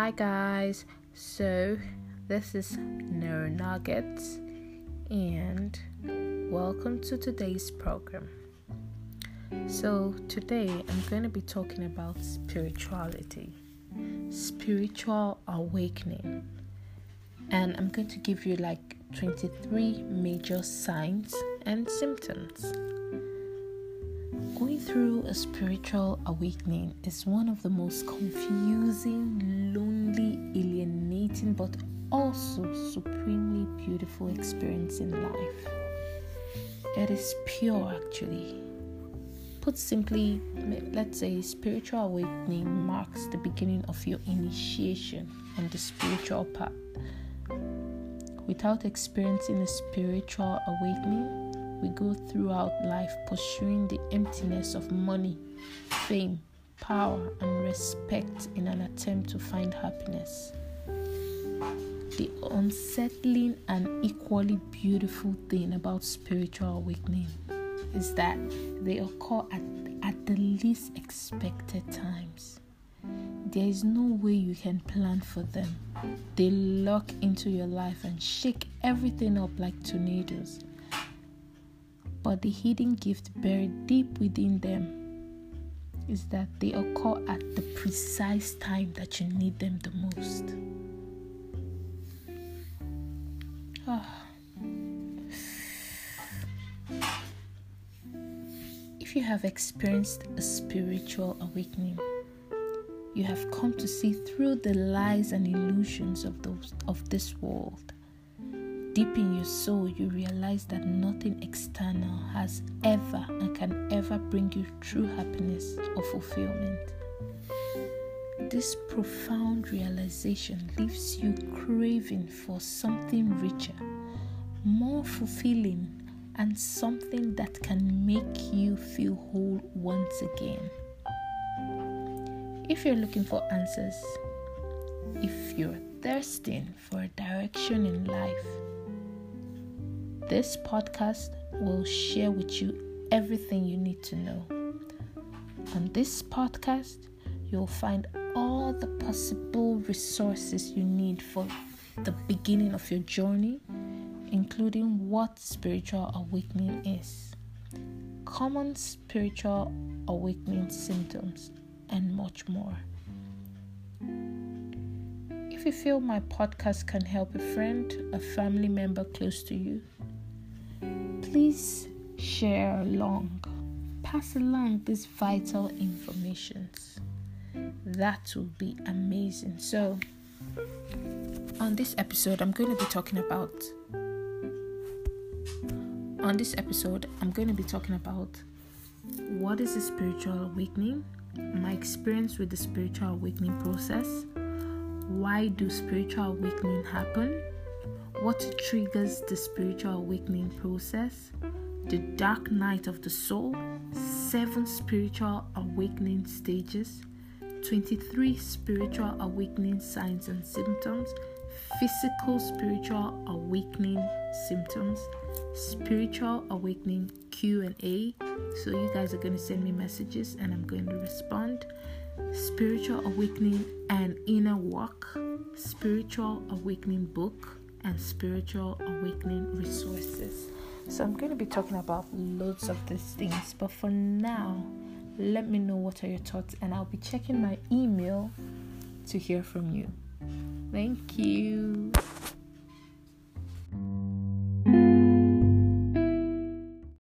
Hi, guys. So, this is Nerd Nuggets, and welcome to today's program. So, today I'm going to be talking about spirituality, spiritual awakening, and I'm going to give you like 23 major signs and symptoms. Going through a spiritual awakening is one of the most confusing, lonely, alienating, but also supremely beautiful experience in life. It is pure, actually. Put simply, let's say spiritual awakening marks the beginning of your initiation on the spiritual path. Without experiencing a spiritual awakening, we go throughout life pursuing the emptiness of money, fame, power, and respect in an attempt to find happiness. The unsettling and equally beautiful thing about spiritual awakening is that they occur at, at the least expected times. There is no way you can plan for them. They lock into your life and shake everything up like tornadoes but the hidden gift buried deep within them is that they occur at the precise time that you need them the most. Oh. If you have experienced a spiritual awakening, you have come to see through the lies and illusions of those of this world deep in your soul, you realize that nothing external has ever and can ever bring you true happiness or fulfillment. This profound realization leaves you craving for something richer, more fulfilling, and something that can make you feel whole once again. If you're looking for answers, if you're thirsting for a direction in life, this podcast will share with you everything you need to know. On this podcast, you'll find all the possible resources you need for the beginning of your journey, including what spiritual awakening is, common spiritual awakening symptoms, and much more. If you feel my podcast can help a friend, a family member close to you, please share along, pass along these vital informations. That will be amazing. So, on this episode, I'm going to be talking about. On this episode, I'm going to be talking about what is a spiritual awakening, my experience with the spiritual awakening process, why do spiritual awakening happen, what triggers the spiritual awakening process, the dark night of the soul, seven spiritual awakening stages, 23 spiritual awakening signs and symptoms, physical spiritual awakening symptoms, spiritual awakening Q&A. So you guys are going to send me messages and I'm going to respond. Spiritual awakening and inner work, spiritual awakening book, and spiritual awakening resources. So, I'm going to be talking about loads of these things, but for now, let me know what are your thoughts, and I'll be checking my email to hear from you. Thank you.